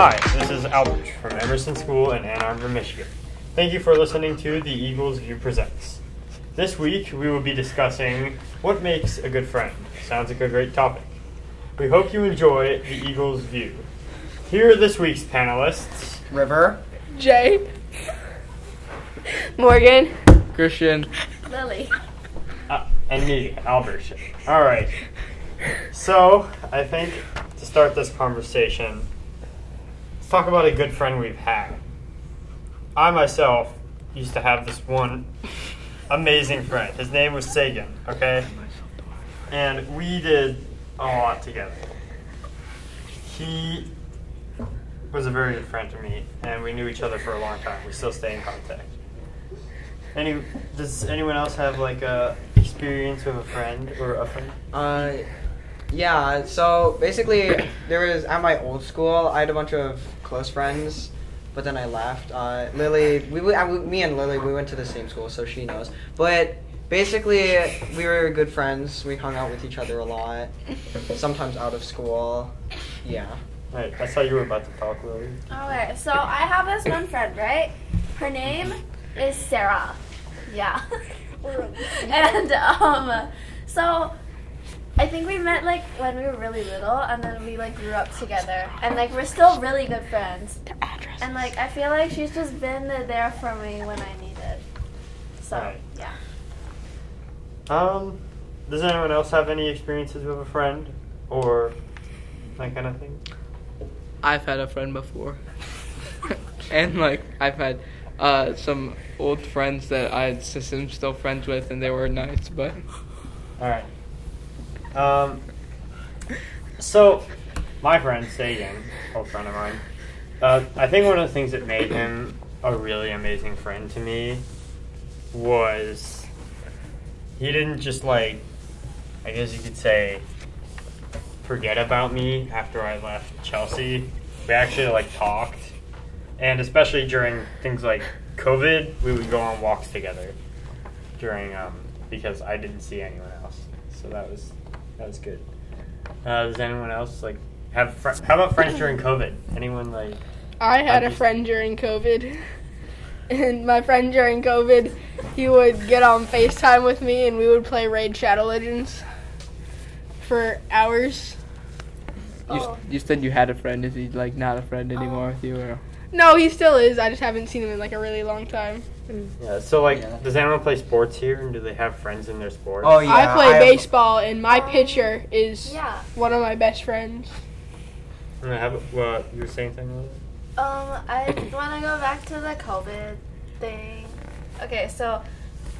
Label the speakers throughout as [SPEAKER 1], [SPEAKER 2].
[SPEAKER 1] Hi, this is Albert from Emerson School in Ann Arbor, Michigan. Thank you for listening to the Eagles View Presents. This week we will be discussing what makes a good friend. Sounds like a great topic. We hope you enjoy the Eagles View. Here are this week's panelists.
[SPEAKER 2] River.
[SPEAKER 3] Jay.
[SPEAKER 4] Morgan.
[SPEAKER 5] Christian.
[SPEAKER 4] Lily.
[SPEAKER 1] Uh, and me, Albert. All right. So, I think to start this conversation, talk about a good friend we've had. I myself used to have this one amazing friend. His name was Sagan, okay? And we did a lot together. He was a very good friend to me, and we knew each other for a long time. We still stay in contact. Any does anyone else have like a experience with a friend or a friend?
[SPEAKER 2] Uh, yeah. So basically, there was at my old school. I had a bunch of close friends, but then I left. Uh, Lily, we, we, I, me and Lily, we went to the same school, so she knows. But basically, we were good friends. We hung out with each other a lot. Sometimes out of school. Yeah.
[SPEAKER 1] Right, I saw you were about to talk, Lily.
[SPEAKER 4] Okay, so I have this one friend, right? Her name is Sarah. Yeah. and um, so I think we met like when we were really little, and then we like grew up together, and like we're still really good friends. And like I feel like she's just been there for me when I needed. So
[SPEAKER 1] Right.
[SPEAKER 4] yeah.
[SPEAKER 1] Um, does anyone else have any experiences with a friend or that kind of thing?
[SPEAKER 5] I've had a friend before. and like I've had uh, some old friends that I am still friends with and they were nice, but
[SPEAKER 1] All right. Um, so my friend Sagan, old friend of mine, uh, I think one of the things that made him a really amazing friend to me was he didn't just like, I guess you could say, forget about me after I left Chelsea. We actually like talked, and especially during things like COVID, we would go on walks together during um, because I didn't see anyone else. So that was that was good. Uh, does anyone else like have fr- how about friends during COVID? Anyone like
[SPEAKER 3] I had a friend during COVID. And my friend during COVID, he would get on FaceTime with me and we would play Raid Shadow Legends for hours.
[SPEAKER 5] you, s-
[SPEAKER 4] Oh.
[SPEAKER 5] you said you had a friend. Is he like not a friend anymore with you? Or?
[SPEAKER 3] No, he still is. I just haven't seen him in like a really long time.
[SPEAKER 1] yeah? So like,
[SPEAKER 2] Yeah.
[SPEAKER 1] does anyone play sports here, and do they have friends in their sports?
[SPEAKER 2] Oh yeah.
[SPEAKER 3] I play
[SPEAKER 2] have-
[SPEAKER 3] baseball and my pitcher is
[SPEAKER 4] Yeah.
[SPEAKER 3] one of my best friends.
[SPEAKER 1] And I have well, you were saying something. Lily?
[SPEAKER 4] Um, I want to go back to the COVID thing. Okay, so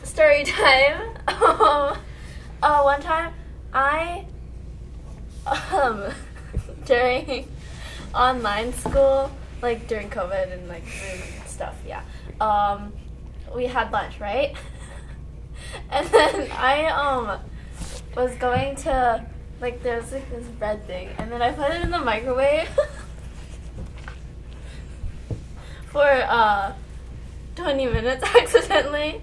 [SPEAKER 4] story time. Um, uh, one time I um during online school, like during COVID and like Zoom and stuff, yeah. Um, we had lunch, right? and then I um was going to like there's like this bread thing, and then I put it in the microwave. for uh 20 minutes accidentally.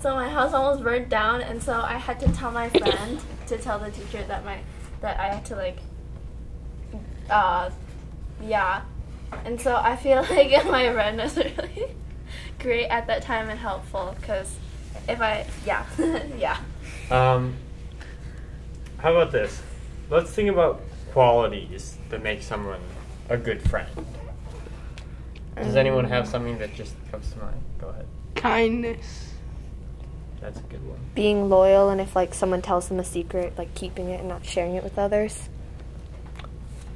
[SPEAKER 4] So my house almost burned down and so I had to tell my friend to tell the teacher that my that I had to like uh yeah. And so I feel like my friend was really great at that time and helpful cuz if I yeah. yeah.
[SPEAKER 1] Um, how about this? Let's think about qualities that make someone a good friend. Does anyone have something that just comes to mind? Go ahead.
[SPEAKER 3] Kindness.
[SPEAKER 1] That's a good one.
[SPEAKER 4] Being loyal and if like someone tells them a secret, like keeping it and not sharing it with others.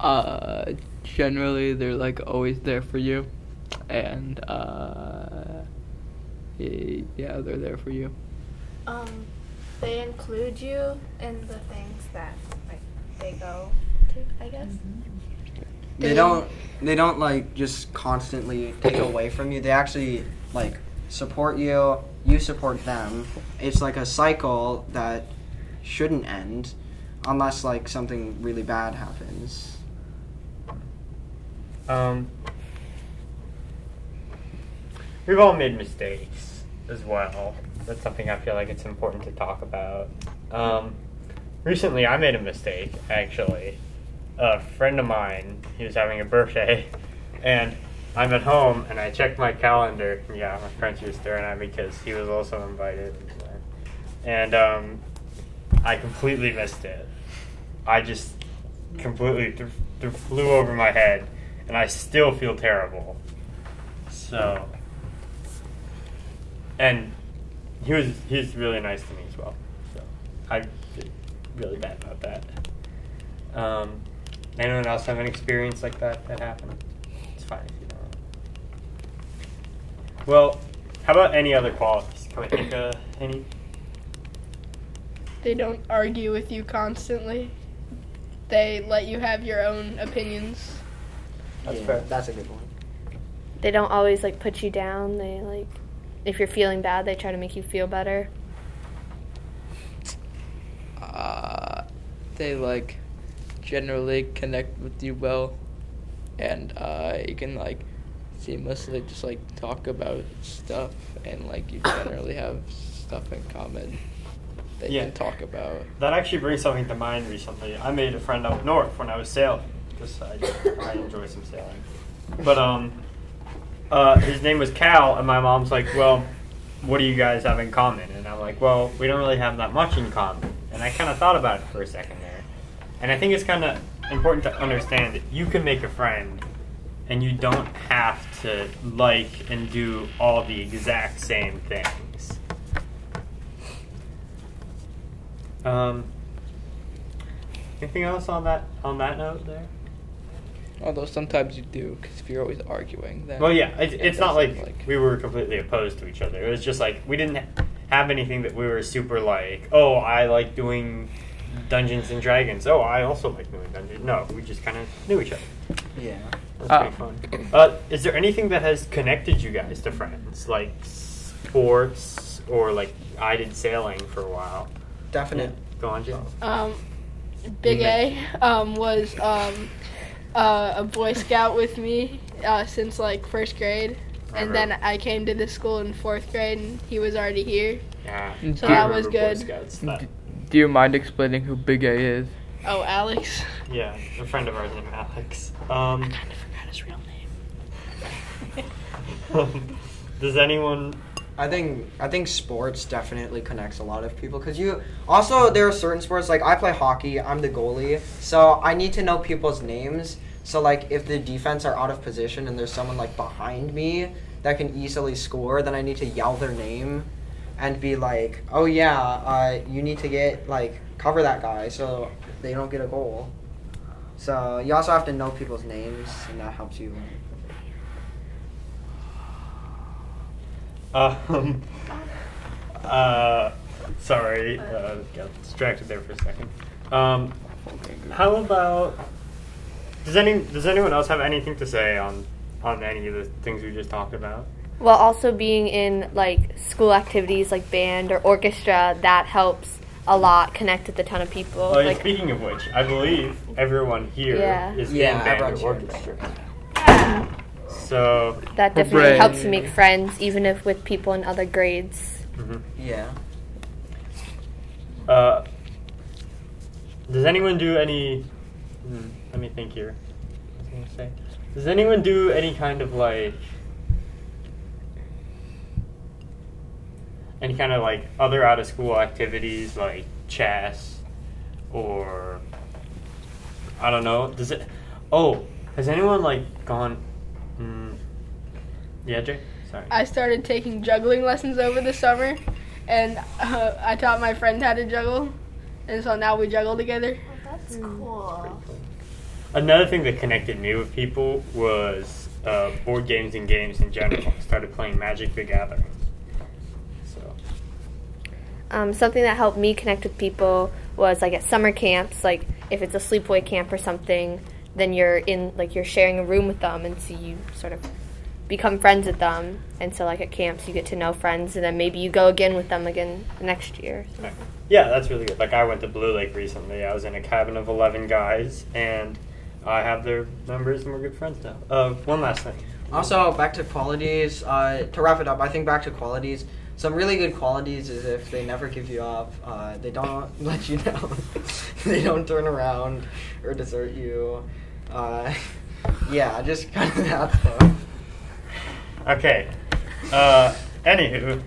[SPEAKER 5] Uh, generally they're like always there for you, and uh, yeah, they're there for you.
[SPEAKER 4] Um, they include you in the things that like they go to, I guess.
[SPEAKER 2] They don't. They don't like just constantly take away from you. They actually like support you. You support them. It's like a cycle that shouldn't end unless like something really bad happens.
[SPEAKER 1] Um, we've all made mistakes as well. That's something I feel like it's important to talk about. Um, recently, I made a mistake, actually. A friend of mine, he was having a birthday, And I'm at home and I checked my calendar. Yeah, my friend was staring at me because he was also invited. And um, I completely missed it. I just completely th- th- flew over my head, and I still feel terrible. So, and he was he was really nice to me as well. So I feel really bad about that. Um, anyone else have an experience like that that happened? It's fine if you don't. Well, how about any other qualities? Can we think of any?
[SPEAKER 3] They don't argue with you constantly. They let you have your own opinions.
[SPEAKER 1] That's
[SPEAKER 2] Yeah,
[SPEAKER 1] fair.
[SPEAKER 2] That's a good point.
[SPEAKER 6] They don't always like put you down. They like, if you're feeling bad, they try to make you feel better.
[SPEAKER 5] Uh, they like generally connect with you well, and uh, you can like seamlessly just like talk about stuff, and like you generally have stuff in common that
[SPEAKER 1] Yeah.
[SPEAKER 5] you can talk about.
[SPEAKER 1] That actually brings something to mind recently. I made a friend up north when I was sailing. Because I, I enjoy some sailing. But, um, uh, his name was Cal, and my mom's like, well, what do you guys have in common? And I'm like, well, we don't really have that much in common. And I kind of thought about it for a second there. And I think it's kind of important to understand that you can make a friend, and you don't have to like and do all the exact same things. Um, anything else on that on that note there?
[SPEAKER 5] Although sometimes you do, because if you're always arguing, then
[SPEAKER 1] Well, yeah, it's,
[SPEAKER 5] it
[SPEAKER 1] it's not
[SPEAKER 5] doesn't,
[SPEAKER 1] like, we were completely opposed to each other. It was just like we didn't have anything that we were super like. Oh, I like doing Dungeons and Dragons. Oh, I also like doing Dungeons. No, we just kind of knew each other.
[SPEAKER 2] Yeah.
[SPEAKER 1] That's
[SPEAKER 5] Oh.
[SPEAKER 1] pretty fun. Uh, is there anything that has connected you guys to friends, like sports or like I did sailing for a while?
[SPEAKER 2] Definite.
[SPEAKER 1] Go on, Jim.
[SPEAKER 3] Um, Big A um, was um, uh, a Boy Scout with me uh, since like first grade, and then I came to this school in fourth grade, and he was already here.
[SPEAKER 1] Yeah.
[SPEAKER 5] So
[SPEAKER 1] I
[SPEAKER 3] that was good.
[SPEAKER 1] Scouts. That-
[SPEAKER 5] D- do you mind explaining who Big A is?
[SPEAKER 3] Oh, Alex.
[SPEAKER 1] yeah, a friend of ours named Alex. Um,
[SPEAKER 3] I forgot his real name.
[SPEAKER 1] does anyone
[SPEAKER 2] I think I think sports definitely connects a lot of people because you also there are certain sports like I play hockey. I'm the goalie, so I need to know people's names. So like if the defense are out of position and there's someone like behind me that can easily score, then I need to yell their name and be like, "Oh yeah, uh, you need to get like cover that guy so they don't get a goal." So you also have to know people's names, and that helps you.
[SPEAKER 1] Um, uh, sorry, uh, got distracted there for a second. Um, how about does any does anyone else have anything to say on on any of the things we just talked about?
[SPEAKER 6] Well, also being in like school activities like band or orchestra, that helps a lot connect with a ton of people.
[SPEAKER 1] Yeah,
[SPEAKER 6] like,
[SPEAKER 1] speaking of which, I believe everyone here is
[SPEAKER 6] Yeah.
[SPEAKER 2] Yeah,
[SPEAKER 1] in band or
[SPEAKER 2] here in
[SPEAKER 1] orchestra. So,
[SPEAKER 6] that definitely
[SPEAKER 5] Hooray.
[SPEAKER 6] helps you make friends, even if with people in other grades.
[SPEAKER 1] mhm.
[SPEAKER 2] Yeah.
[SPEAKER 1] uh, does anyone do any? Hmm, let me think here. What was I gonna say? Does anyone do any kind of like any kind of like other out of school activities like chess or I don't know. Does it? Oh, has anyone like gone? Mm, yeah, Jay. Sorry.
[SPEAKER 3] I started taking juggling lessons over the summer, and uh, I taught my friend how to juggle, and so now we juggle together.
[SPEAKER 4] Oh, that's cool.
[SPEAKER 1] Another thing that connected me with people was uh, board games and games in general. I started playing Magic the Gathering. So,
[SPEAKER 6] Um, something that helped me connect with people was like at summer camps, like if it's a sleepaway camp or something, then you're in like you're sharing a room with them, and so you sort of become friends with them. And so like at camps, you get to know friends, and then maybe you go again with them again next year.
[SPEAKER 1] right. yeah, that's really good. Like I went to Blue Lake recently. I was in a cabin of eleven guys, and I have their numbers, and we're good friends now. Uh, one last thing.
[SPEAKER 2] Also, back to qualities. Uh, to wrap it up, I think back to qualities. Some really good qualities is if they never give you up, uh, they don't let you down, they don't turn around or desert you. Uh, Yeah, just kind of that though.
[SPEAKER 1] Okay. Uh, anywho,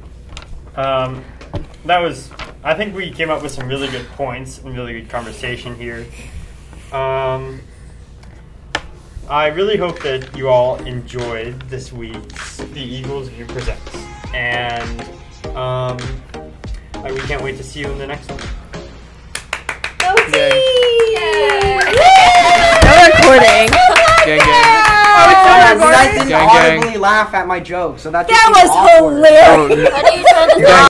[SPEAKER 1] um, that was. I think we came up with some really good points and really good conversation here. Um, I really hope that you all enjoyed this week's The Eagles View Presents, and um, I- we can't wait to see you in the next one.
[SPEAKER 6] No recording.
[SPEAKER 5] Gang, gang.
[SPEAKER 2] Oh, you guys didn't
[SPEAKER 5] Gang, gang.
[SPEAKER 2] audibly laugh at my joke, so that's
[SPEAKER 7] That was hilarious.
[SPEAKER 5] Oh,
[SPEAKER 4] What are you trying to
[SPEAKER 5] Gang,